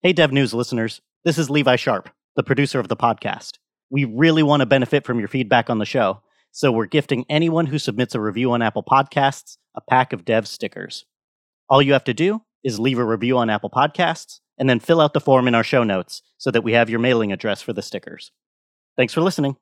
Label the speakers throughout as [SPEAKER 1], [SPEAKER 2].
[SPEAKER 1] Hey, Dev News listeners. This is Levi Sharp, the producer of the podcast. We really want to benefit from your feedback on the show, so we're gifting anyone who submits a review on Apple Podcasts a pack of Dev stickers. All you have to do is leave a review on Apple Podcasts and then fill out the form in our show notes so that we have your mailing address for the stickers. Thanks for listening.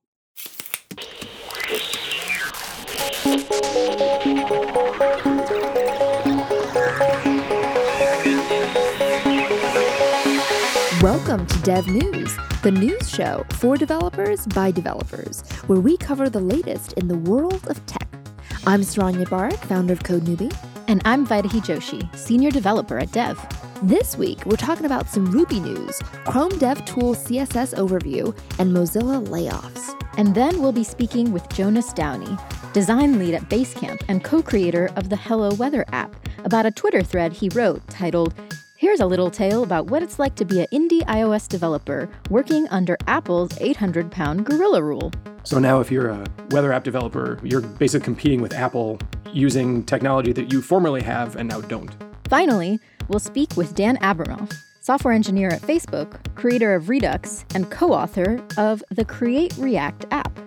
[SPEAKER 2] Dev News, the news show for developers by developers, where we cover the latest in the world of tech. I'm Saron Yitbarek, founder of Code Newbie.
[SPEAKER 3] And I'm Vaidehi Joshi, senior developer at Dev.
[SPEAKER 2] This week, we're talking about some Ruby news, Chrome DevTools CSS overview, and Mozilla layoffs.
[SPEAKER 3] And then we'll be speaking with Jonas Downey, design lead at Basecamp and co creator of the Hello Weather app, about a Twitter thread he wrote titled, Here's a little tale about what it's like to be an indie iOS developer working under Apple's 800 pound gorilla rule.
[SPEAKER 4] So now, if you're a weather app developer, you're basically competing with Apple using technology that you formerly have and now don't.
[SPEAKER 3] Finally, we'll speak with Dan Abramov, software engineer at Facebook, creator of Redux, and co author of the Create React app.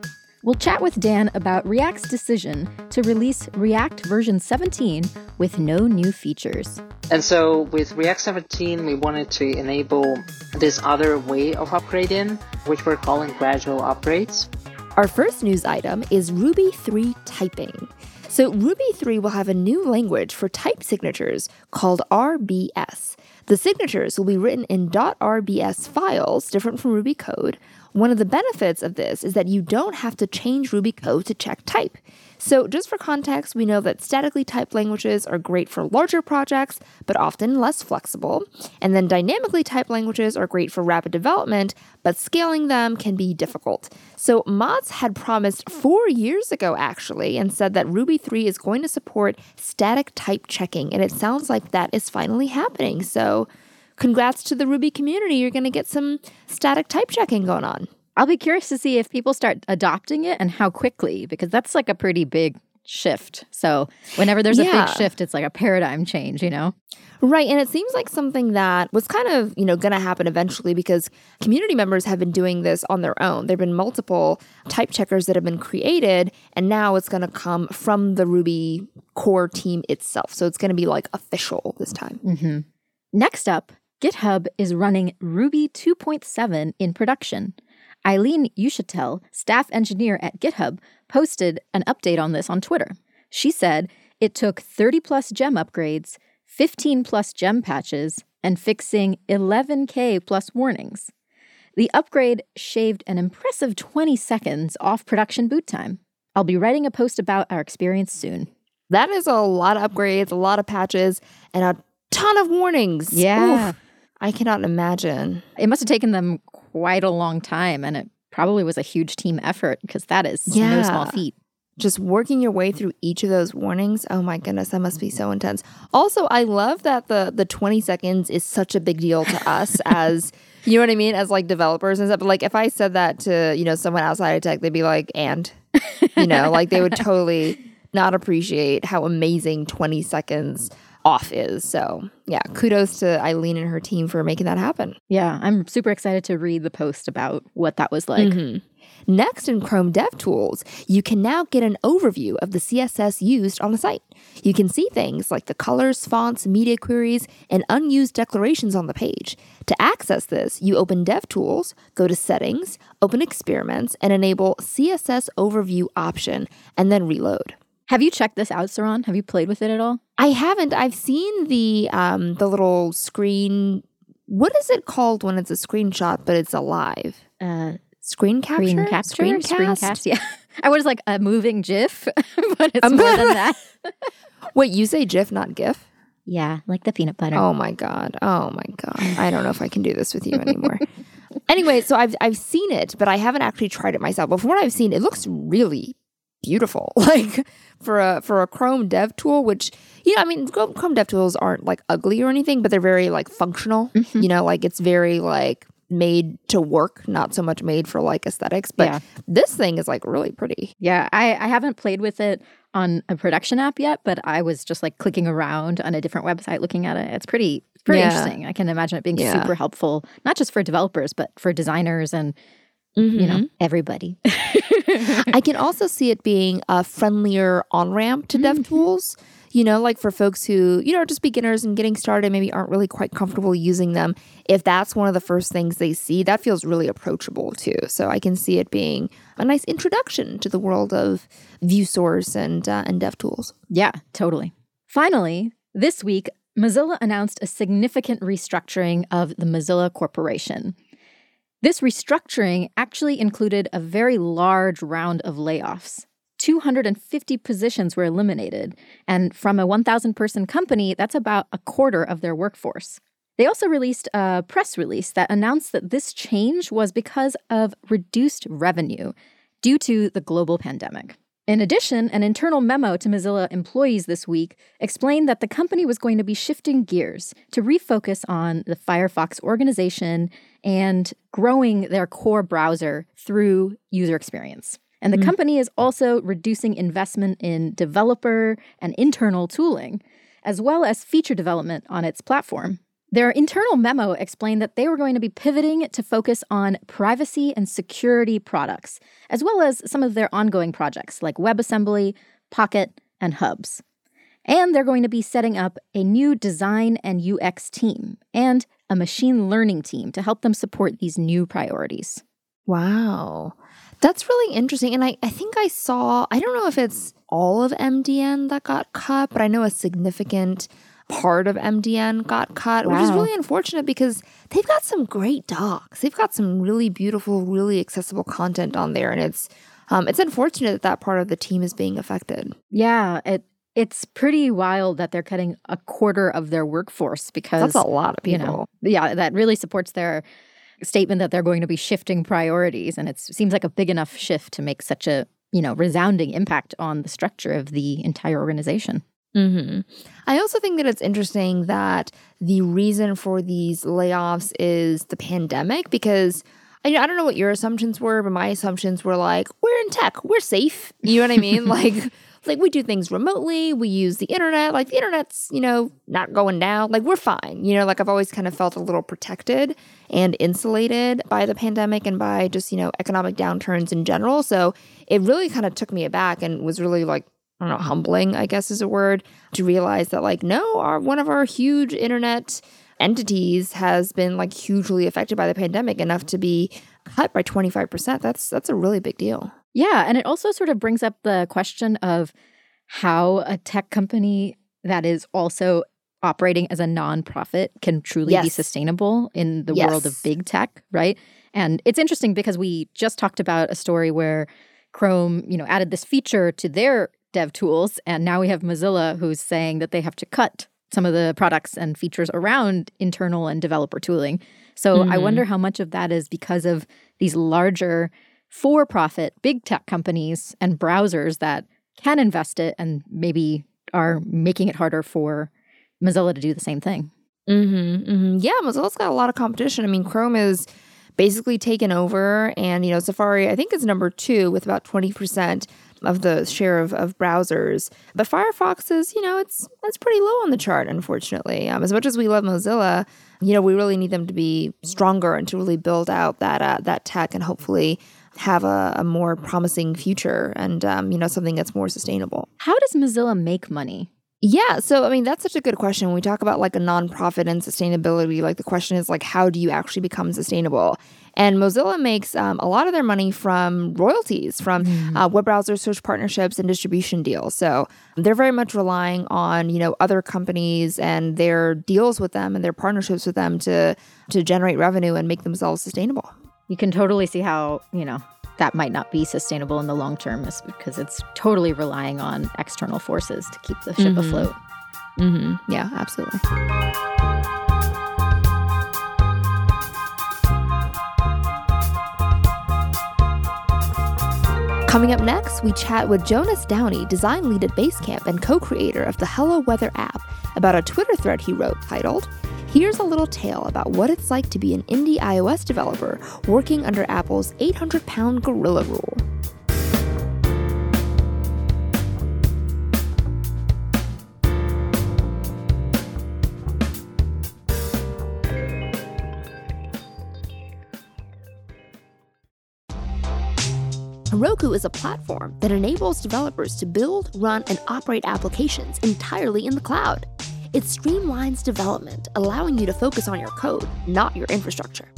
[SPEAKER 3] We'll chat with Dan about React's decision to release React version 17 with no new features.
[SPEAKER 5] And so with React 17, we wanted to enable this other way of upgrading, which we're calling gradual upgrades.
[SPEAKER 2] Our first news item is Ruby 3 typing. So, Ruby 3 will have a new language for type signatures called RBS. The signatures will be written in .rbs files, different from Ruby code. One of the benefits of this is that you don't have to change Ruby code to check type. So, just for context, we know that statically typed languages are great for larger projects, but often less flexible. And then dynamically typed languages are great for rapid development, but scaling them can be difficult. So, Matz had promised four years ago, actually, and said that Ruby 3 is going to support static type checking. And it sounds like that is finally happening. So, congrats to the Ruby community. You're going to get some static type checking going on.
[SPEAKER 3] I'll be curious to see if people start adopting it and how quickly, because that's like a pretty big shift. So whenever there's yeah. a big shift, it's like a paradigm change, you know?
[SPEAKER 2] Right. And it seems like something that was kind of, you know, going to happen eventually because community members have been doing this on their own. There have been multiple type checkers that have been created, and now it's going to come from the Ruby core team itself. So it's going to be like official this time.
[SPEAKER 3] Mm-hmm. Next up, GitHub is running Ruby 2.7 in production. Eileen Uchitelle, staff engineer at GitHub, posted an update on this on Twitter. She said it took 30 plus gem upgrades, 15 plus gem patches, and fixing 11K plus warnings. The upgrade shaved an impressive 20 seconds off production boot time. I'll be writing a post about our experience soon.
[SPEAKER 2] That is a lot of upgrades, a lot of patches, and a ton of warnings.
[SPEAKER 3] Yeah.
[SPEAKER 2] Oof, I cannot imagine.
[SPEAKER 3] It must have taken them quite a long time and it probably was a huge team effort because that is
[SPEAKER 2] yeah.
[SPEAKER 3] no small feat.
[SPEAKER 2] Just working your way through each of those warnings. Oh my goodness, that must be so intense. Also, I love that the the 20 seconds is such a big deal to us as you know what I mean, as like developers and stuff. But like if I said that to, you know, someone outside of tech, they'd be like, and you know, like they would totally not appreciate how amazing 20 seconds off is. So, yeah, kudos to Eileen and her team for making that happen.
[SPEAKER 3] Yeah, I'm super excited to read the post about what that was like.
[SPEAKER 2] Mm-hmm. Next in Chrome DevTools, you can now get an overview of the CSS used on the site. You can see things like the colors, fonts, media queries, and unused declarations on the page. To access this, you open DevTools, go to Settings, open Experiments, and enable CSS Overview option, and then reload.
[SPEAKER 3] Have you checked this out, Saron? Have you played with it at all?
[SPEAKER 2] I haven't. I've seen the um the little screen. What is it called when it's a screenshot but it's alive?
[SPEAKER 3] Uh,
[SPEAKER 2] screen capture.
[SPEAKER 3] Screen capture. Screencast. Yeah. I was like a moving GIF, but it's more than that.
[SPEAKER 2] Wait, you say GIF, not GIF?
[SPEAKER 3] Yeah, like the peanut butter.
[SPEAKER 2] Oh my god. Oh my god. I don't know if I can do this with you anymore. anyway, so I've I've seen it, but I haven't actually tried it myself. But from what I've seen, it looks really beautiful. Like for a for a Chrome Dev tool, which you know, I mean, Chrome Dev tools aren't like ugly or anything, but they're very like functional. Mm-hmm. You know, like it's very like made to work, not so much made for like aesthetics. But
[SPEAKER 3] Yeah.
[SPEAKER 2] this thing is like really pretty.
[SPEAKER 3] Yeah, I, I haven't played with it on a production app yet, but I was just like clicking around on a different website looking at it. It's pretty pretty
[SPEAKER 2] Yeah.
[SPEAKER 3] interesting. I can imagine it being
[SPEAKER 2] Yeah.
[SPEAKER 3] super helpful, not just for developers, but for designers and you
[SPEAKER 2] Mm-hmm.
[SPEAKER 3] know everybody.
[SPEAKER 2] I can also see it being a friendlier on ramp to DevTools. You know, like for folks who, you know, are just beginners and getting started, maybe aren't really quite comfortable using them. If that's one of the first things they see, that feels really approachable too. So I can see it being a nice introduction to the world of ViewSource and uh, and DevTools.
[SPEAKER 3] Yeah, totally. Finally, this week, Mozilla announced a significant restructuring of the Mozilla Corporation. This restructuring actually included a very large round of layoffs. 250 positions were eliminated, and from a 1,000 person company, that's about a quarter of their workforce. They also released a press release that announced that this change was because of reduced revenue due to the global pandemic. In addition, an internal memo to Mozilla employees this week explained that the company was going to be shifting gears to refocus on the Firefox organization and growing their core browser through user experience. And the mm. company is also reducing investment in developer and internal tooling, as well as feature development on its platform. Their internal memo explained that they were going to be pivoting to focus on privacy and security products, as well as some of their ongoing projects like WebAssembly, Pocket, and Hubs. And they're going to be setting up a new design and UX team and a machine learning team to help them support these new priorities.
[SPEAKER 2] Wow. That's really interesting. And I, I think I saw, I don't know if it's all of MDN that got cut, but I know a significant part of MDN got cut, which is really unfortunate because they've got some great docs. They've got some really beautiful, really accessible content on there. And it's um, it's unfortunate that that part of the team is being affected.
[SPEAKER 3] Yeah, it it's pretty wild that they're cutting a quarter of their workforce because
[SPEAKER 2] That's a lot of
[SPEAKER 3] you
[SPEAKER 2] people.
[SPEAKER 3] know, yeah, that really supports their statement that they're going to be shifting priorities. And it seems like a big enough shift to make such a, you know, resounding impact on the structure of the entire organization.
[SPEAKER 2] Hmm I also think that it's interesting that the reason for these layoffs is the pandemic because I, I don't know what your assumptions were, but my assumptions were like, we're in tech, we're safe. You know what I mean? like, like we do things remotely, we use the internet, like the internet's, you know, not going down. Like we're fine. You know, like I've always kind of felt a little protected and insulated by the pandemic and by just, you know, economic downturns in general. So it really kind of took me aback and was really like I don't know, humbling, I guess is a word, to realize that like, no, our one of our huge internet entities has been like hugely affected by the pandemic enough to be cut by 25%. That's that's a really big deal.
[SPEAKER 3] Yeah. And it also sort of brings up the question of how a tech company that is also operating as a nonprofit can truly be sustainable in the world of big tech, right? And it's interesting because we just talked about a story where Chrome, you know, added this feature to their dev tools and now we have Mozilla who's saying that they have to cut some of the products and features around internal and developer tooling. So I
[SPEAKER 2] Mhm.
[SPEAKER 3] wonder how much of that is because of these larger for profit big tech companies and browsers that can invest it and maybe are making it harder for Mozilla to do the same thing.
[SPEAKER 2] Mm-hmm, mm-hmm. Yeah, Mozilla's got a lot of competition. I mean, Chrome is basically taken over, and you know, Safari I think is number two with about twenty percent of the share of, of browsers. But Firefox is, you know, it's it's pretty low on the chart, unfortunately. Um, as much as we love Mozilla, you know, we really need them to be stronger and to really build out that uh, that tech and hopefully have a, a more promising future and um, you know something that's more sustainable.
[SPEAKER 3] How does Mozilla make money?
[SPEAKER 2] Yeah, so I mean that's such a good question. When we talk about like a nonprofit and sustainability, like the question is like how do you actually become sustainable? And Mozilla makes um, a lot of their money from royalties, from uh, web browser search partnerships and distribution deals. So they're very much relying on you know other companies and their deals with them and their partnerships with them to to generate revenue and make themselves sustainable.
[SPEAKER 3] You can totally see how, you know, that might not be sustainable in the long term is because it's totally relying on external forces to keep the ship
[SPEAKER 2] Mhm.
[SPEAKER 3] afloat.
[SPEAKER 2] Mm-hmm. Yeah, absolutely. Coming up next, we chat with Jonas Downey, design lead at Basecamp and co creator of the Hello Weather app, about a Twitter thread he wrote titled, Here's a little tale about what it's like to be an indie iOS developer working under Apple's 800 pound gorilla rule. Heroku is a platform that enables developers to build, run, and operate applications entirely in the cloud. It streamlines development, allowing you to focus on your code, not your infrastructure.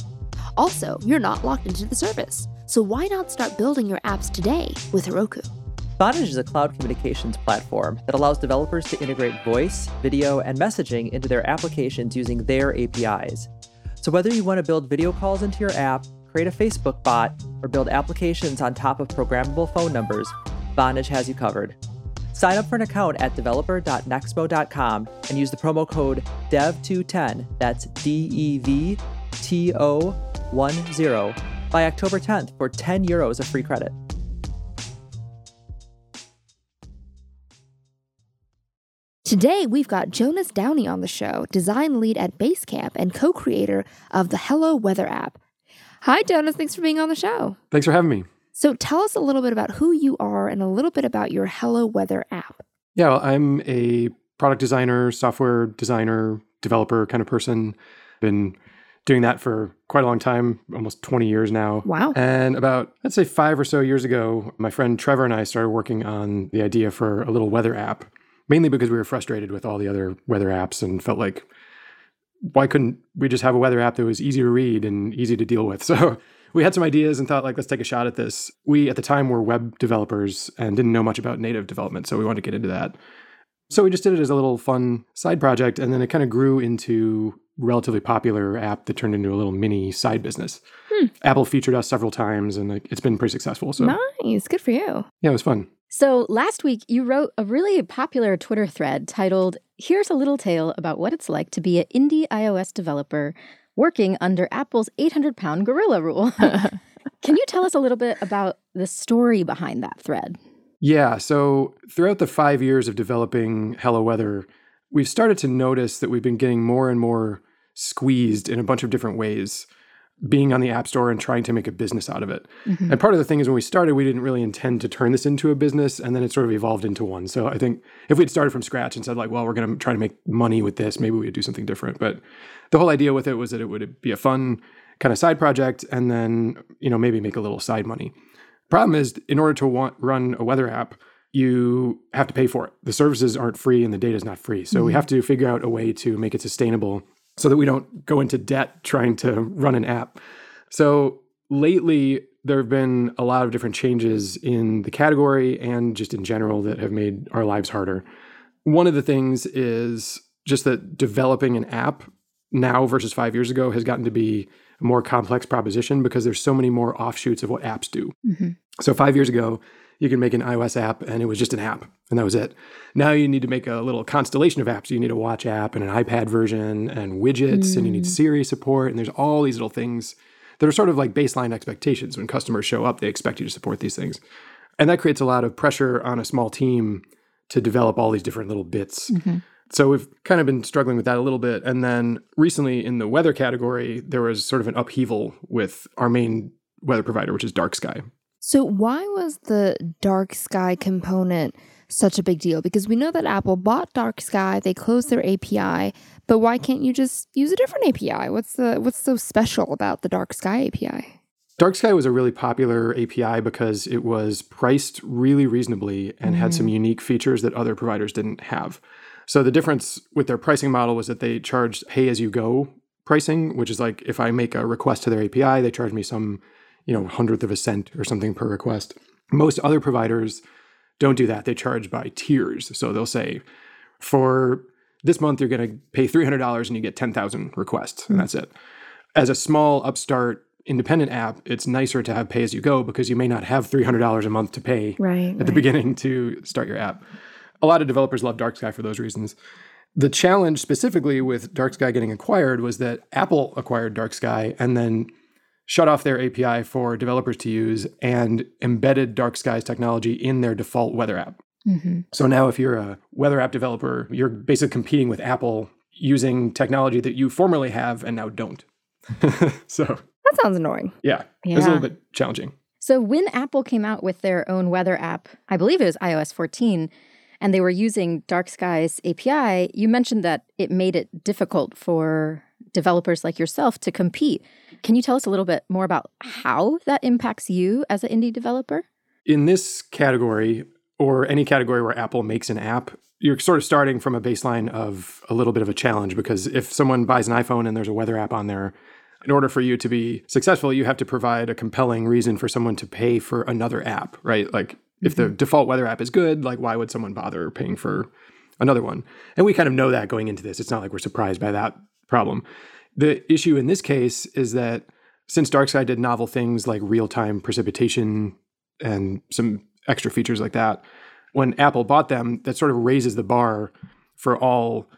[SPEAKER 2] Also, you're not locked into the service, so why not start building your apps today with Heroku?
[SPEAKER 6] Vonage is a cloud communications platform that allows developers to integrate voice, video, and messaging into their applications using their APIs. So, whether you want to build video calls into your app, create a Facebook bot, or build applications on top of programmable phone numbers, Vonage has you covered. Sign up for an account at developer.nexmo.com and use the promo code DEVTO10, that's D E V T O 1 0, by October 10th for 10 euros of free credit.
[SPEAKER 2] Today, we've got Jonas Downey on the show, design lead at Basecamp and co creator of the Hello Weather app. Hi, Jonas. Thanks for being on the show.
[SPEAKER 4] Thanks for having me.
[SPEAKER 2] So, tell us a little bit about who you are and a little bit about your Hello Weather app.
[SPEAKER 4] Yeah, well, I'm a product designer, software designer, developer kind of person. Been doing that for quite a long time, almost 20 years now.
[SPEAKER 2] Wow.
[SPEAKER 4] And about, let's say, five or so years ago, my friend Trevor and I started working on the idea for a little weather app, mainly because we were frustrated with all the other weather apps and felt like, why couldn't we just have a weather app that was easy to read and easy to deal with? So we had some ideas and thought, like, let's take a shot at this. We, at the time, were web developers and didn't know much about native development. So we wanted to get into that. So we just did it as a little fun side project. And then it kind of grew into relatively popular app that turned into a little mini side business.
[SPEAKER 2] Hmm.
[SPEAKER 4] Apple featured us several times and like, it's been pretty successful. So
[SPEAKER 2] Nice. Good for you.
[SPEAKER 4] yeah, it was fun.
[SPEAKER 3] So last week, you wrote a really popular Twitter thread titled, Here's a Little Tale About What It's Like to Be an Indie iOS Developer Working Under Apple's 800 Pound Gorilla Rule. Can you tell us a little bit about the story behind that thread?
[SPEAKER 4] Yeah. So throughout the five years of developing Hello Weather, we've started to notice that we've been getting more and more squeezed in a bunch of different ways, being on the App Store and trying to make a business out of it.
[SPEAKER 3] Mm-hmm.
[SPEAKER 4] And part of the thing is when we started, we didn't really intend to turn this into a business, and then it sort of evolved into one. So I think if we'd started from scratch and said, like, well, we're going to try to make money with this, maybe we would do something different. But the whole idea with it was that it would be a fun kind of side project and then, you know, maybe make a little side money. Problem is, in order to want, run a weather app, you have to pay for it. The services aren't free and the data is not free. So we have to figure out a way to make it sustainable so that we don't go into debt trying to run an app. So lately, there have been a lot of different changes in the category and just in general that have made our lives harder. One of the things is just that developing an app now versus five years ago has gotten to be a more complex proposition because there's so many more offshoots of what apps do.
[SPEAKER 3] Mhm.
[SPEAKER 4] So five years ago, you can make an iOS app and it was just an app and that was it. Now you need to make a little constellation of apps. You need a watch app and an iPad version and widgets and you need mm. Siri support and there's all these little things that are sort of like baseline expectations. When customers show up, they expect you to support these things. And that creates a lot of pressure on a small team to develop all these different little bits. Mm-hmm. So we've kind of been struggling with that a little bit. And then recently in the weather category, there was sort of an upheaval with our main weather provider, which is Dark Sky.
[SPEAKER 2] So, why was the dark sky component such a big deal? Because we know that Apple bought Dark Sky, they closed their API, but why can't you just use a different API? What's the what's so special about the Dark Sky API?
[SPEAKER 4] Dark Sky was a really popular API because it was priced really reasonably and had some mm. unique features that other providers didn't have. So the difference with their pricing model was that they charged pay as you go pricing, which is like if I make a request to their API, they charge me some, you know, hundredth of a cent or something per request. Most other providers don't do that. They charge by tiers. So they'll say, for this month, you're going to pay $300 and you get 10,000 requests, and hmm. that's it. As a small upstart independent app, it's nicer to have pay as you go because you may not have $300 a month to pay
[SPEAKER 2] Right.
[SPEAKER 4] at the beginning to start your app. A lot of developers love Dark Sky for those reasons. The challenge specifically with Dark Sky getting acquired was that Apple acquired Dark Sky and then shut off their API for developers to use and embedded Dark Sky's technology in their default weather app.
[SPEAKER 3] Mm-hmm.
[SPEAKER 4] So now if you're a weather app developer, you're basically competing with Apple using technology that you formerly have and now don't. so
[SPEAKER 2] That sounds annoying.
[SPEAKER 4] yeah,
[SPEAKER 3] Yeah.
[SPEAKER 4] it's a little bit challenging.
[SPEAKER 3] So when Apple came out with their own weather app, I believe it was iOS 14, and they were using Dark Sky's API, you mentioned that it made it difficult for developers like yourself to compete. Can you tell us a little bit more about how that impacts you as an indie developer?
[SPEAKER 4] In this category, or any category where Apple makes an app, you're sort of starting from a baseline of a little bit of a challenge because if someone buys an iPhone and there's a weather app on there, in order for you to be successful, you have to provide a compelling reason for someone to pay for another app, right? Like if the mm-hmm. default weather app is good, like why would someone bother paying for another one? And we kind of know that going into this. It's not like we're surprised by that problem. The issue in this case is that since DarkSky did novel things like real-time precipitation and some extra features like that, when Apple bought them, that sort of raises the bar for all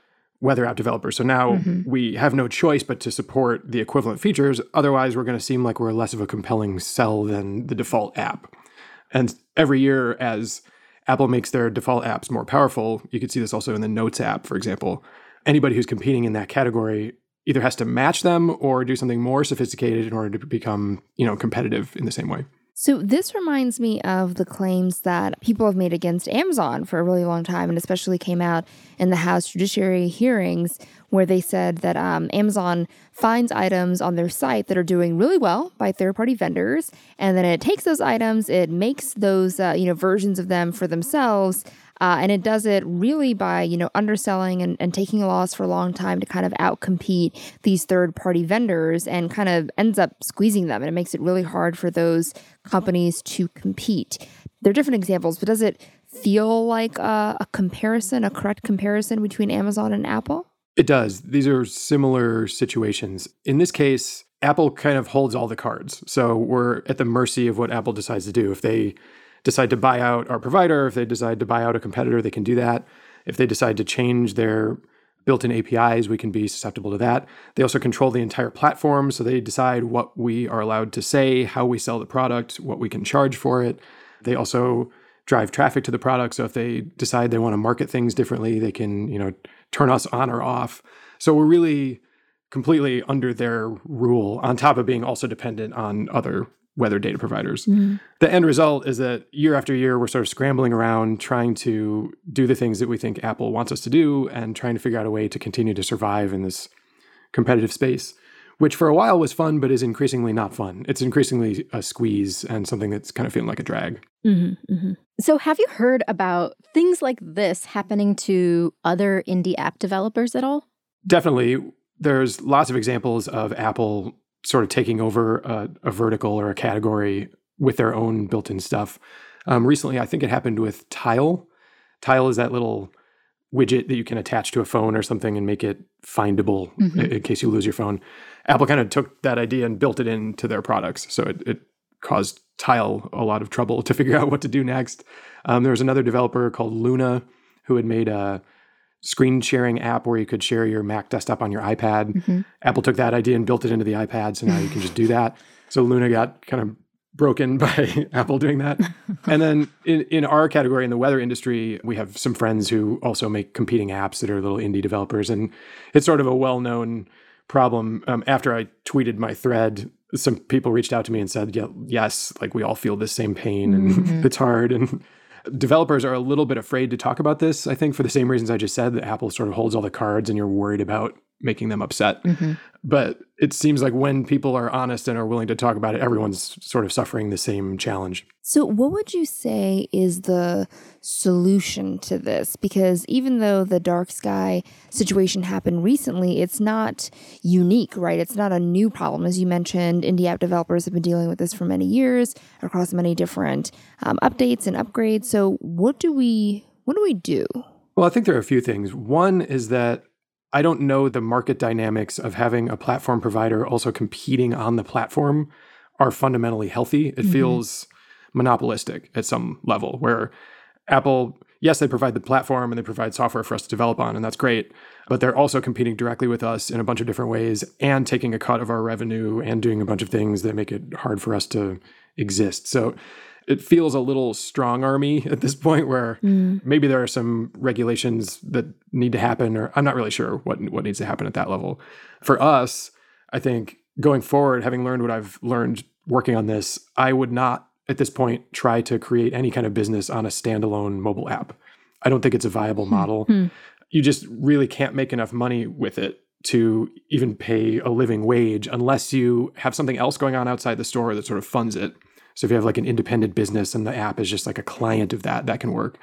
[SPEAKER 4] weather app developers. So now mm-hmm. we have no choice but to support the equivalent features. Otherwise, we're going to seem like we're less of a compelling sell than the default app. And every year, as Apple makes their default apps more powerful, you can see this also in the Notes app, for example. Anybody who's competing in that category either has to match them or do something more sophisticated in order to become, you know, competitive in the same way.
[SPEAKER 2] So this reminds me of the claims that people have made against Amazon for a really long time, and especially came out in the House Judiciary hearings where they said that um, Amazon finds items on their site that are doing really well by third-party vendors, and then it takes those items, it makes those uh, you know versions of them for themselves. Uh, and it does it really by, you know, underselling and, and taking a loss for a long time to kind of outcompete these third party vendors and kind of ends up squeezing them. And it makes it really hard for those companies to compete. There are different examples, but does it feel like a, a comparison, a correct comparison between Amazon and Apple?
[SPEAKER 4] It does. These are similar situations. In this case, Apple kind of holds all the cards. So we're at the mercy of what Apple decides to do. If they decide to buy out our provider, if they decide to buy out a competitor, they can do that. If they decide to change their built in APIs, we can be susceptible to that. They also control the entire platform. So they decide what we are allowed to say, how we sell the product, what we can charge for it. They also drive traffic to the product. So if they decide they want to market things differently, they can, you know, turn us on or off. So we're really completely under their rule, on top of being also dependent on other weather data providers. The end result is that year after year, we're sort of scrambling around trying to do the things that we think Apple wants us to do and trying to figure out a way to continue to survive in this competitive space, which for a while was fun, but is increasingly not fun. It's increasingly a squeeze and something that's kind of feeling like a drag.
[SPEAKER 2] Mm-hmm, mm-hmm.
[SPEAKER 3] So, have you heard about things like this happening to other indie app developers at all?
[SPEAKER 4] Definitely, there's lots of examples of Apple sort of taking over a, a vertical or a category with their own built-in stuff. Um, recently, I think it happened with Tile. Tile is that little widget that you can attach to a phone or something and make it findable
[SPEAKER 3] Mhm.
[SPEAKER 4] in, in case you lose your phone. Apple kind of took that idea and built it into their products, so it, it caused Tile a lot of trouble to figure out what to do next. Um, there was another developer called Luna who had made a screen sharing app where you could share your Mac desktop on your iPad.
[SPEAKER 3] Mhm.
[SPEAKER 4] Apple took that idea and built it into the iPad, so now you can just do that. So Luna got kind of broken by Apple doing that. and then in, in our category in the weather industry, we have some friends who also make competing apps that are little indie developers. And it's sort of a well known problem. Um, after I tweeted my thread, some people reached out to me and said, yeah, yes, like we all feel the same pain and
[SPEAKER 3] Mhm.
[SPEAKER 4] it's hard. And developers are a little bit afraid to talk about this, I think, for the same reasons I just said that Apple sort of holds all the cards and you're worried about making them upset.
[SPEAKER 3] Mhm.
[SPEAKER 4] But it seems like when people are honest and are willing to talk about it, everyone's sort of suffering the same challenge.
[SPEAKER 2] So, what would you say is the solution to this? Because even though the dark sky situation happened recently, it's not unique, right? It's not a new problem. As you mentioned, indie app developers have been dealing with this for many years across many different um, updates and upgrades. So, what do we what do we do?
[SPEAKER 4] Well, I think there are a few things. One is that I don't know the market dynamics of having a platform provider also competing on the platform are fundamentally healthy. It
[SPEAKER 2] Mhm.
[SPEAKER 4] feels monopolistic at some level where Apple, yes, they provide the platform and they provide software for us to develop on, and that's great. But they're also competing directly with us in a bunch of different ways and taking a cut of our revenue and doing a bunch of things that make it hard for us to exist. So it feels a little strong army at this point where
[SPEAKER 2] Mm.
[SPEAKER 4] maybe there are some regulations that need to happen or i'm not really sure what what needs to happen at that level. For us i think going forward having learned what i've learned working on this i would not at this point try to create any kind of business on a standalone mobile app. I don't think it's a viable model.
[SPEAKER 2] Hmm.
[SPEAKER 4] you just really can't make enough money with it to even pay a living wage unless you have something else going on outside the store that sort of funds it so if you have like an independent business and the app is just like a client of that, that can work.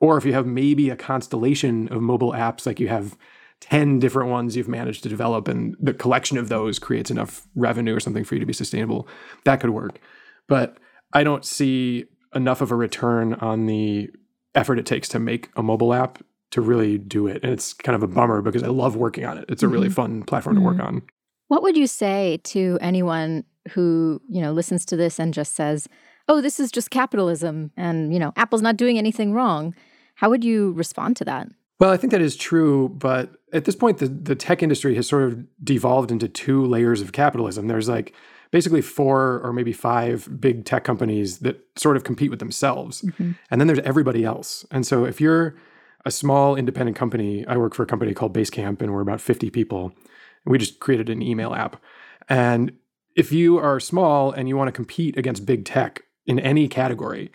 [SPEAKER 4] Or if you have maybe a constellation of mobile apps, like you have 10 different ones you've managed to develop, and the collection of those creates enough revenue or something for you to be sustainable, that could work. But I don't see enough of a return on the effort it takes to make a mobile app to really do it. And it's kind of a bummer because I love working on it. It's a really mm-hmm. fun platform to work mm-hmm. on.
[SPEAKER 3] What would you say to anyone who, you know, listens to this and just says, "Oh, this is just capitalism and, you know, Apple's not doing anything wrong." How would you respond to that?
[SPEAKER 4] Well, I think that is true, but at this point, the, the tech industry has sort of devolved into two layers of capitalism. There's like basically four or maybe five big tech companies that sort of compete with themselves. Mm-hmm. And then there's everybody else. And so if you're a small independent company, I work for a company called Basecamp, and we're about 50 people. We just created an email app. And if you are small and you want to compete against big tech in any category,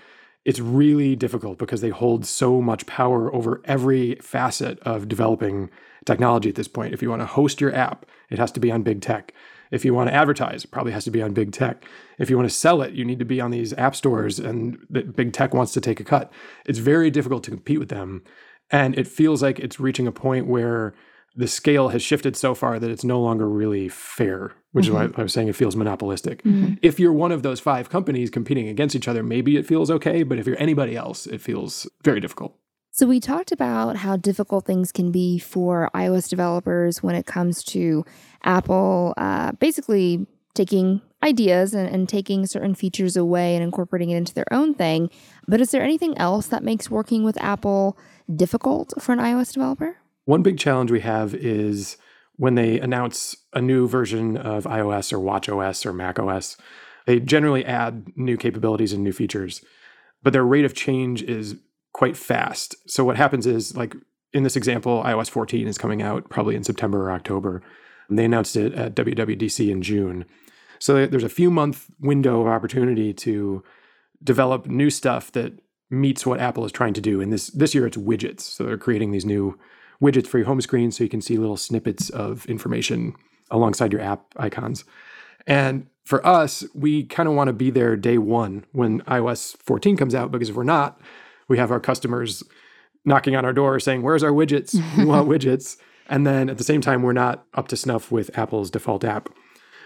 [SPEAKER 4] it's really difficult because they hold so much power over every facet of developing technology at this point. If you want to host your app, it has to be on big tech. If you want to advertise, it probably has to be on big tech. If you want to sell it, you need to be on these app stores and big tech wants to take a cut. It's very difficult to compete with them. And it feels like it's reaching a point where the scale has shifted so far that it's no longer really fair, which is why I was saying it feels monopolistic. If you're one of those five companies competing against each other, maybe it feels okay. But if you're anybody else, it feels very difficult.
[SPEAKER 2] So, we talked about how difficult things can be for iOS developers when it comes to Apple uh, basically taking ideas and, and taking certain features away and incorporating it into their own thing. But is there anything else that makes working with Apple difficult for an iOS developer?
[SPEAKER 4] One big challenge we have is when they announce a new version of iOS or WatchOS or macOS, they generally add new capabilities and new features, but their rate of change is quite fast. So what happens is like in this example, iOS 14 is coming out probably in September or October. And they announced it at WWDC in June. So there's a few month window of opportunity to develop new stuff that meets what Apple is trying to do. And this this year it's widgets. So they're creating these new widgets for your home screen so you can see little snippets of information alongside your app icons. And for us, we kind of want to be there day one when iOS 14 comes out because if we're not, we have our customers knocking on our door saying, Where's our widgets? We want widgets. And then at the same time, we're not up to snuff with Apple's default app,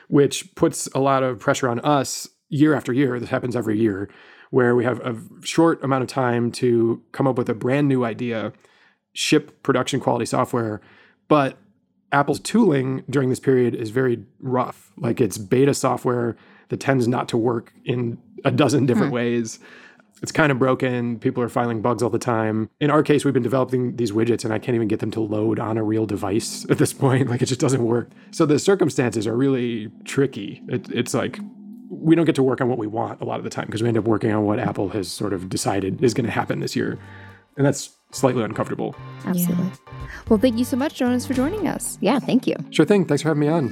[SPEAKER 4] which puts a lot of pressure on us year after year. This happens every year, where we have a short amount of time to come up with a brand new idea, ship production quality software. But Apple's tooling during this period is very rough. Like it's beta software that tends not to work in a dozen different hmm. ways. It's kind of broken. People are filing bugs all the time. In our case, we've been developing these widgets and I can't even get them to load on a real device at this point. Like it just doesn't work. So the circumstances are really tricky. It, it's like we don't get to work on what we want a lot of the time because we end up working on what Apple has sort of decided is going to happen this year. And that's slightly uncomfortable.
[SPEAKER 2] Absolutely. Well, thank you so much, Jonas, for joining us.
[SPEAKER 3] Yeah, thank you.
[SPEAKER 4] Sure thing. Thanks for having me on.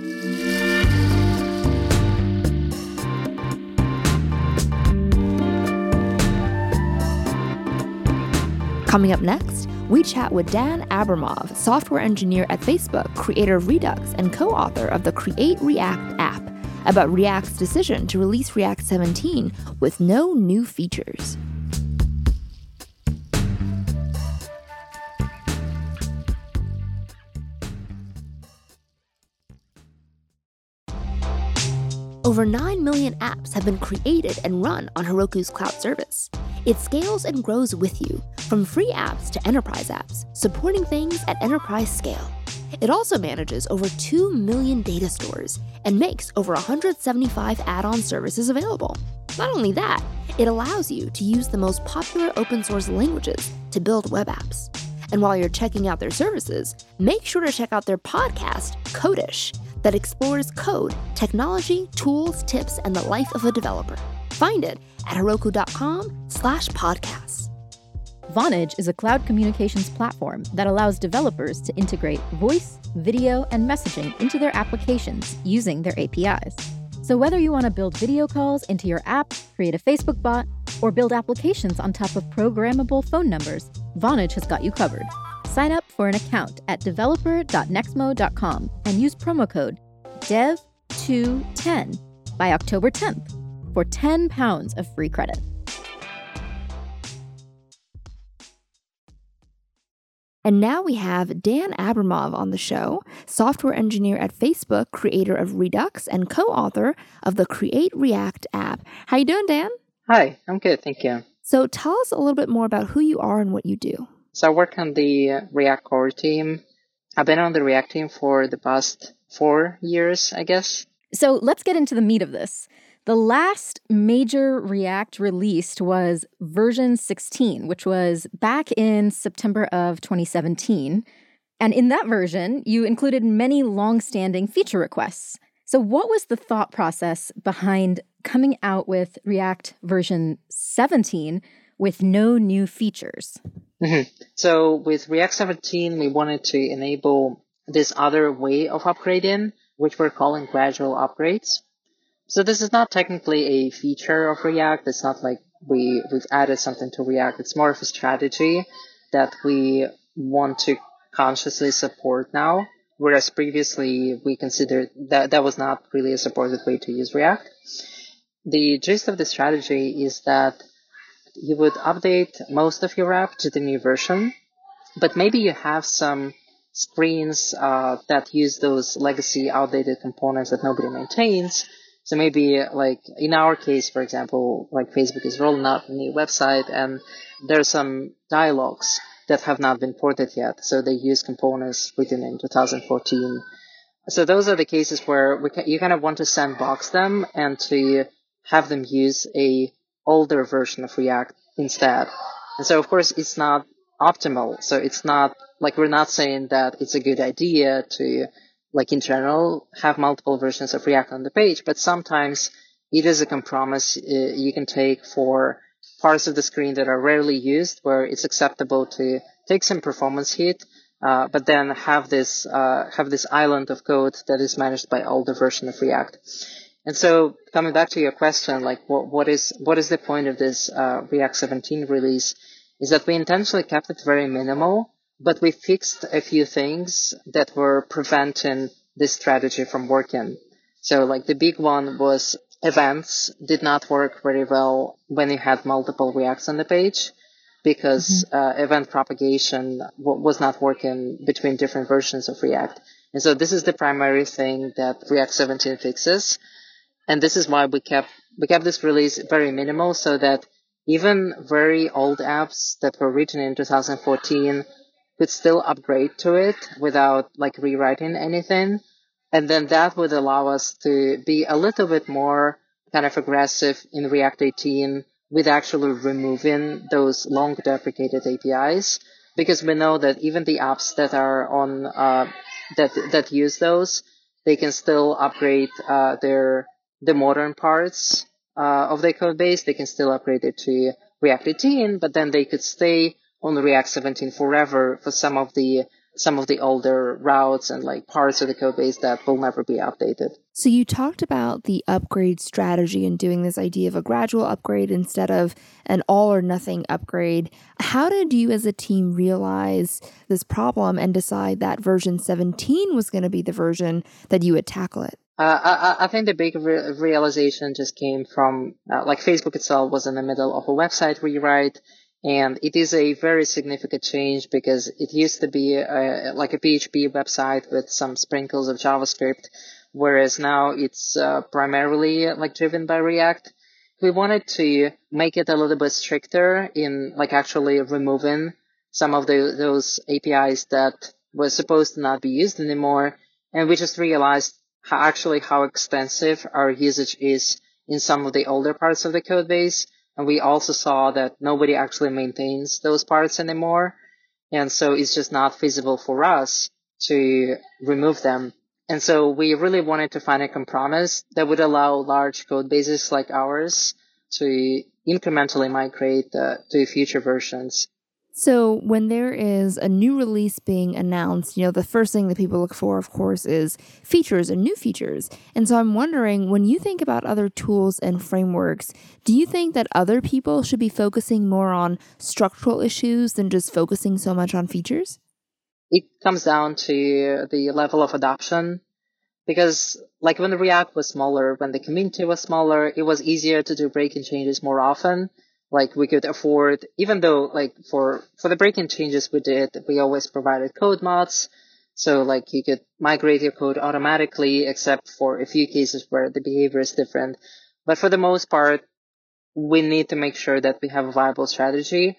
[SPEAKER 2] Coming up next, we chat with Dan Abramov, software engineer at Facebook, creator of Redux, and co author of the Create React app, about React's decision to release React 17 with no new features. Over 9 million apps have been created and run on Heroku's cloud service. It scales and grows with you, from free apps to enterprise apps, supporting things at enterprise scale. It also manages over 2 million data stores and makes over 175 add on services available. Not only that, it allows you to use the most popular open source languages to build web apps. And while you're checking out their services, make sure to check out their podcast, Codish, that explores code, technology, tools, tips, and the life of a developer. Find it at heroku.com slash podcasts.
[SPEAKER 3] Vonage is a cloud communications platform that allows developers to integrate voice, video, and messaging into their applications using their APIs. So, whether you want to build video calls into your app, create a Facebook bot, or build applications on top of programmable phone numbers, Vonage has got you covered. Sign up for an account at developer.nexmo.com and use promo code DEVTO10 by October 10th for 10 pounds of free credit.
[SPEAKER 2] And now we have Dan Abramov on the show, software engineer at Facebook, creator of Redux, and co-author of the Create React app. How you doing, Dan?
[SPEAKER 5] Hi, I'm good, thank you.
[SPEAKER 2] So tell us a little bit more about who you are and what you do.
[SPEAKER 5] So I work on the React core team. I've been on the React team for the past four years, I guess.
[SPEAKER 3] So let's get into the meat of this. The last major React released was version 16, which was back in September of 2017. And in that version, you included many long-standing feature requests. So what was the thought process behind coming out with React version 17 with no new features?
[SPEAKER 5] Mm-hmm. So with React 17, we wanted to enable this other way of upgrading, which we're calling gradual upgrades. So this is not technically a feature of React. It's not like we, we've added something to React. It's more of a strategy that we want to consciously support now. Whereas previously we considered that that was not really a supported way to use React. The gist of the strategy is that you would update most of your app to the new version, but maybe you have some screens uh, that use those legacy outdated components that nobody maintains so maybe like in our case, for example, like Facebook is rolling out a new website and there are some dialogues that have not been ported yet. So they use components written in 2014. So those are the cases where you kind of want to sandbox them and to have them use a older version of React instead. And so of course it's not optimal. So it's not like we're not saying that it's a good idea to like in general, have multiple versions of React on the page, but sometimes it is a compromise uh, you can take for parts of the screen that are rarely used, where it's acceptable to take some performance hit, uh, but then have this uh, have this island of code that is managed by older version of React. And so, coming back to your question, like what, what is what is the point of this uh, React 17 release? Is that we intentionally kept it very minimal but we fixed a few things that were preventing this strategy from working. So like the big one was events did not work very well when you had multiple reacts on the page because mm-hmm. uh, event propagation w- was not working between different versions of React. And so this is the primary thing that React 17 fixes. And this is why we kept, we kept this release very minimal so that even very old apps that were written in 2014 could still upgrade to it without like rewriting anything. And then that would allow us to be a little bit more kind of aggressive in React 18 with actually removing those long deprecated APIs because we know that even the apps that are on uh, that that use those they can still upgrade uh, their the modern parts uh, of their code base. They can still upgrade it to React 18, but then they could stay on React 17 forever for some of the some of the older routes and like parts of the code base that will never be updated.
[SPEAKER 2] So you talked about the upgrade strategy and doing this idea of a gradual upgrade instead of an all or nothing upgrade. How did you as a team realize this problem and decide that version 17 was going to be the version that you would tackle it?
[SPEAKER 5] Uh, I, I, think the big re- realization just came from uh, like Facebook itself was in the middle of a website rewrite and it is a very significant change because it used to be a, like a PHP website with some sprinkles of JavaScript, whereas now it's uh, primarily like driven by React. We wanted to make it a little bit stricter in like actually removing some of the, those APIs that were supposed to not be used anymore. And we just realized how actually how extensive our usage is in some of the older parts of the code base and we also saw that nobody actually maintains those parts anymore. And so it's just not feasible for us to remove them. And so we really wanted to find a compromise that would allow large code bases like ours to incrementally migrate uh, to future versions.
[SPEAKER 2] So, when there is a new release being announced, you know, the first thing that people look for, of course, is features and new features. And so, I'm wondering when you think about other tools and frameworks, do you think that other people should be focusing more on structural issues than just focusing so much on features?
[SPEAKER 5] It comes down to the level of adoption. Because, like, when React was smaller, when the community was smaller, it was easier to do breaking changes more often like we could afford, even though like for, for the breaking changes we did, we always provided code mods. So like you could migrate your code automatically, except for a few cases where the behavior is different. But for the most part, we need to make sure that we have a viable strategy.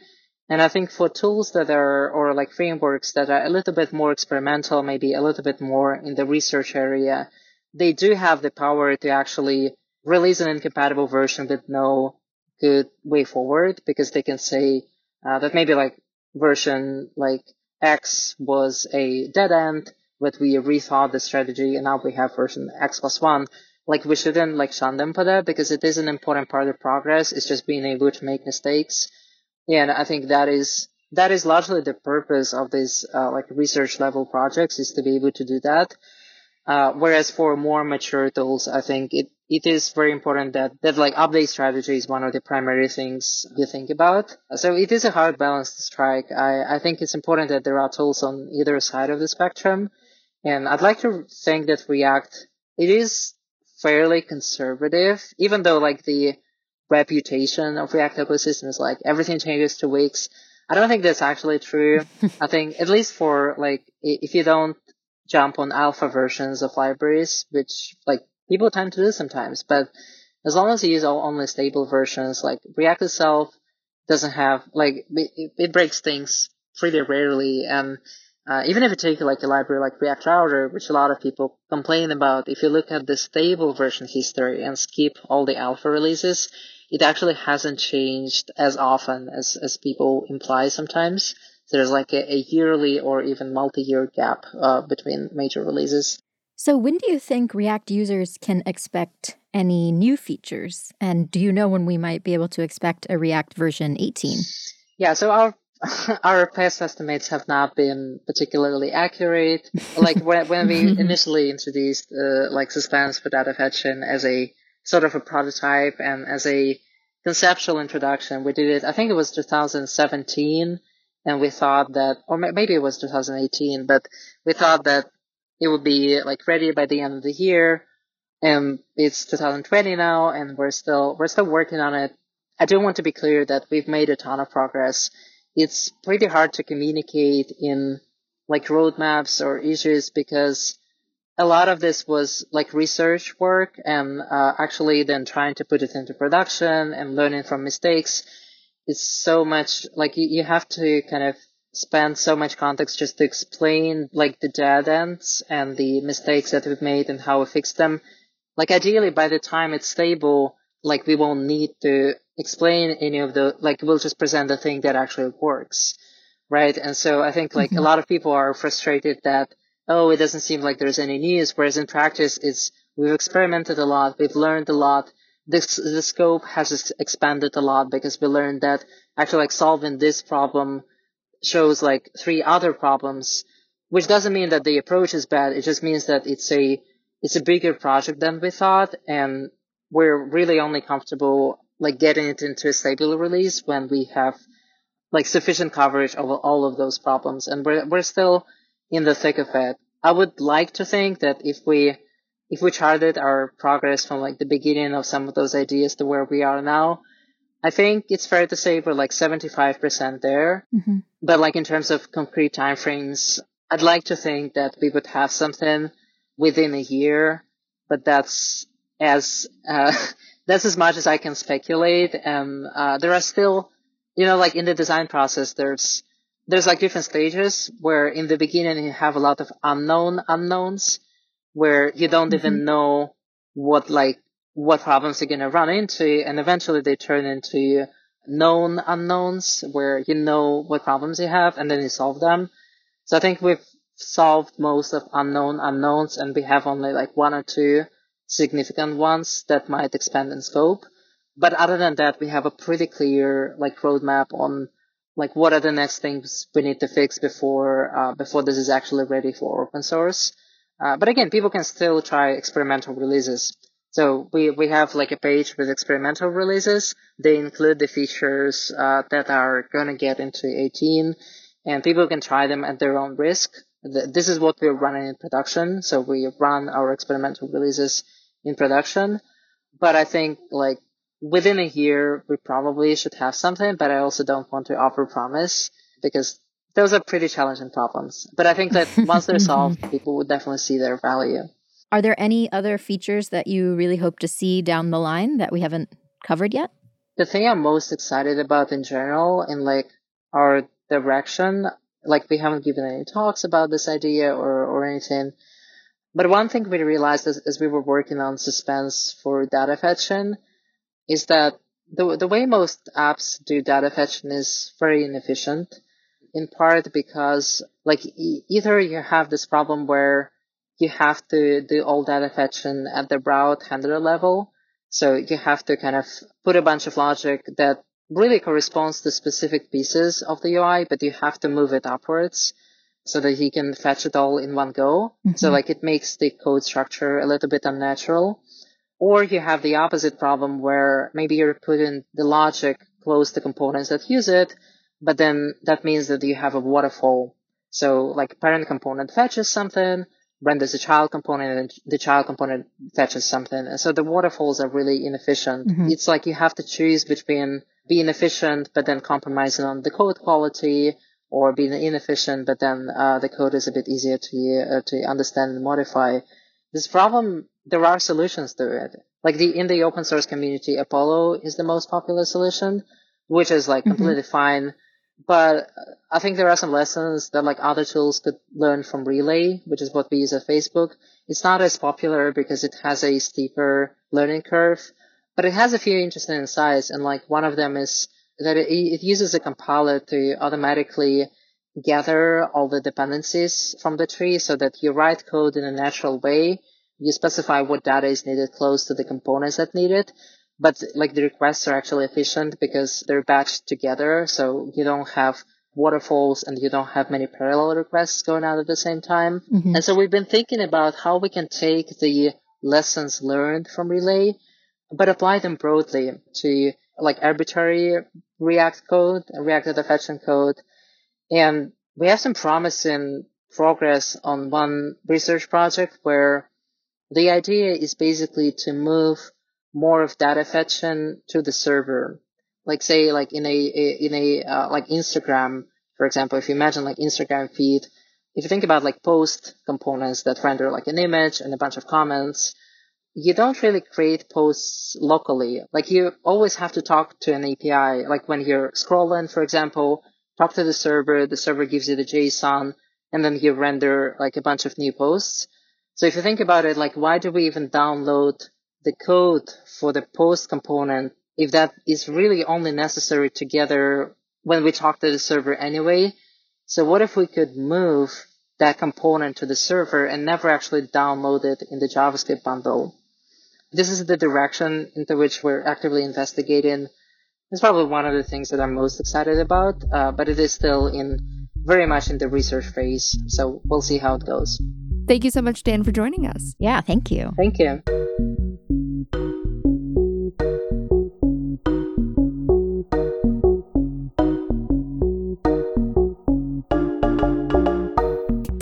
[SPEAKER 5] And I think for tools that are, or like frameworks that are a little bit more experimental, maybe a little bit more in the research area, they do have the power to actually release an incompatible version with no good way forward because they can say uh, that maybe like version like X was a dead end, but we rethought the strategy and now we have version X plus one. Like we shouldn't like shun them for that because it is an important part of progress. It's just being able to make mistakes. Yeah, and I think that is that is largely the purpose of these uh, like research level projects is to be able to do that. Uh, whereas for more mature tools, I think it, it is very important that, that like update strategy is one of the primary things you think about. So it is a hard balance to strike. I, I think it's important that there are tools on either side of the spectrum. And I'd like to think that React, it is fairly conservative, even though like the reputation of React ecosystem is like everything changes to weeks. I don't think that's actually true. I think at least for like, if you don't jump on alpha versions of libraries, which like people tend to do sometimes. But as long as you use all only stable versions, like React itself doesn't have like it, it breaks things pretty rarely. And uh, even if you take like a library like React Router, which a lot of people complain about, if you look at the stable version history and skip all the alpha releases, it actually hasn't changed as often as, as people imply sometimes there's like a, a yearly or even multi-year gap uh, between major releases.
[SPEAKER 3] So when do you think React users can expect any new features? And do you know when we might be able to expect a React version 18?
[SPEAKER 5] Yeah, so our our past estimates have not been particularly accurate. like when, when we initially introduced uh, like suspense for data fetching as a sort of a prototype and as a conceptual introduction, we did it. I think it was 2017 and we thought that, or maybe it was 2018, but we thought that it would be like ready by the end of the year. And it's 2020 now, and we're still we're still working on it. I do want to be clear that we've made a ton of progress. It's pretty hard to communicate in like roadmaps or issues because a lot of this was like research work and uh, actually then trying to put it into production and learning from mistakes is so much like you, you have to kind of spend so much context just to explain like the dead ends and the mistakes that we've made and how we fix them. Like ideally by the time it's stable, like we won't need to explain any of the, like we'll just present the thing that actually works. Right. And so I think like mm-hmm. a lot of people are frustrated that, oh, it doesn't seem like there's any news. Whereas in practice, it's, we've experimented a lot. We've learned a lot this the scope has expanded a lot because we learned that actually like solving this problem shows like three other problems, which doesn't mean that the approach is bad. It just means that it's a it's a bigger project than we thought, and we're really only comfortable like getting it into a stable release when we have like sufficient coverage of all of those problems, and we're we're still in the thick of it. I would like to think that if we if we charted our progress from like the beginning of some of those ideas to where we are now, I think it's fair to say we're like 75% there. Mm-hmm. But like in terms of concrete timeframes, I'd like to think that we would have something within a year, but that's as, uh, that's as much as I can speculate. And, uh, there are still, you know, like in the design process, there's, there's like different stages where in the beginning you have a lot of unknown unknowns where you don't mm-hmm. even know what like what problems you're gonna run into, and eventually they turn into known unknowns where you know what problems you have and then you solve them. So I think we've solved most of unknown unknowns and we have only like one or two significant ones that might expand in scope. But other than that, we have a pretty clear like roadmap on like what are the next things we need to fix before uh, before this is actually ready for open source. Uh, but again, people can still try experimental releases. So we, we have like a page with experimental releases. They include the features uh, that are going to get into 18 and people can try them at their own risk. This is what we're running in production. So we run our experimental releases in production. But I think like within a year, we probably should have something, but I also don't want to offer promise because those are pretty challenging problems. But I think that once they're solved, people would definitely see their value.
[SPEAKER 3] Are there any other features that you really hope to see down the line that we haven't covered yet?
[SPEAKER 5] The thing I'm most excited about in general in like our direction, like we haven't given any talks about this idea or, or anything. But one thing we realized as, as we were working on suspense for data fetching is that the, the way most apps do data fetching is very inefficient in part because like e- either you have this problem where you have to do all data fetching at the route handler level. So you have to kind of put a bunch of logic that really corresponds to specific pieces of the UI, but you have to move it upwards so that you can fetch it all in one go. Mm-hmm. So like it makes the code structure a little bit unnatural. Or you have the opposite problem where maybe you're putting the logic close to components that use it, but then that means that you have a waterfall. So like parent component fetches something, renders a child component and the child component fetches something. And so the waterfalls are really inefficient. Mm-hmm. It's like you have to choose between being efficient, but then compromising on the code quality or being inefficient, but then uh, the code is a bit easier to, uh, to understand and modify. This problem, there are solutions to it. Like the, in the open source community, Apollo is the most popular solution, which is like mm-hmm. completely fine but I think there are some lessons that like other tools could learn from Relay, which is what we use at Facebook. It's not as popular because it has a steeper learning curve, but it has a few interesting insights. And like one of them is that it, it uses a compiler to automatically gather all the dependencies from the tree so that you write code in a natural way. You specify what data is needed close to the components that need it but like the requests are actually efficient because they're batched together. So you don't have waterfalls and you don't have many parallel requests going out at the same time. Mm-hmm. And so we've been thinking about how we can take the lessons learned from Relay, but apply them broadly to like arbitrary React code, React data fetching code. And we have some promising progress on one research project where the idea is basically to move more of data fetching to the server. Like say, like in a, in a, uh, like Instagram, for example, if you imagine like Instagram feed, if you think about like post components that render like an image and a bunch of comments, you don't really create posts locally. Like you always have to talk to an API. Like when you're scrolling, for example, talk to the server, the server gives you the JSON, and then you render like a bunch of new posts. So if you think about it, like why do we even download the code for the post component if that is really only necessary together when we talk to the server anyway. So what if we could move that component to the server and never actually download it in the JavaScript bundle? This is the direction into which we're actively investigating. It's probably one of the things that I'm most excited about, uh, but it is still in very much in the research phase. So we'll see how it goes.
[SPEAKER 2] Thank you so much, Dan, for joining us.
[SPEAKER 3] Yeah, thank you.
[SPEAKER 5] Thank you.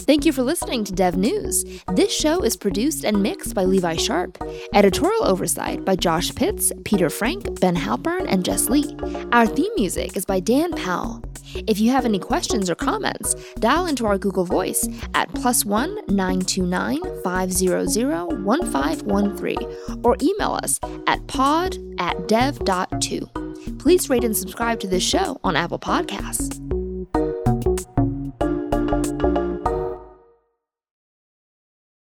[SPEAKER 2] Thank you for listening to Dev News. This show is produced and mixed by Levi Sharpe. Editorial oversight by Josh Puetz, Peter Frank, Ben Halpern, and Jess Lee. Our theme music is by Dan Powell. If you have any questions or comments, dial into our Google Voice at plus one 929 500 1513 or email us at pod at dev.to. Please rate and subscribe to this show on Apple Podcasts.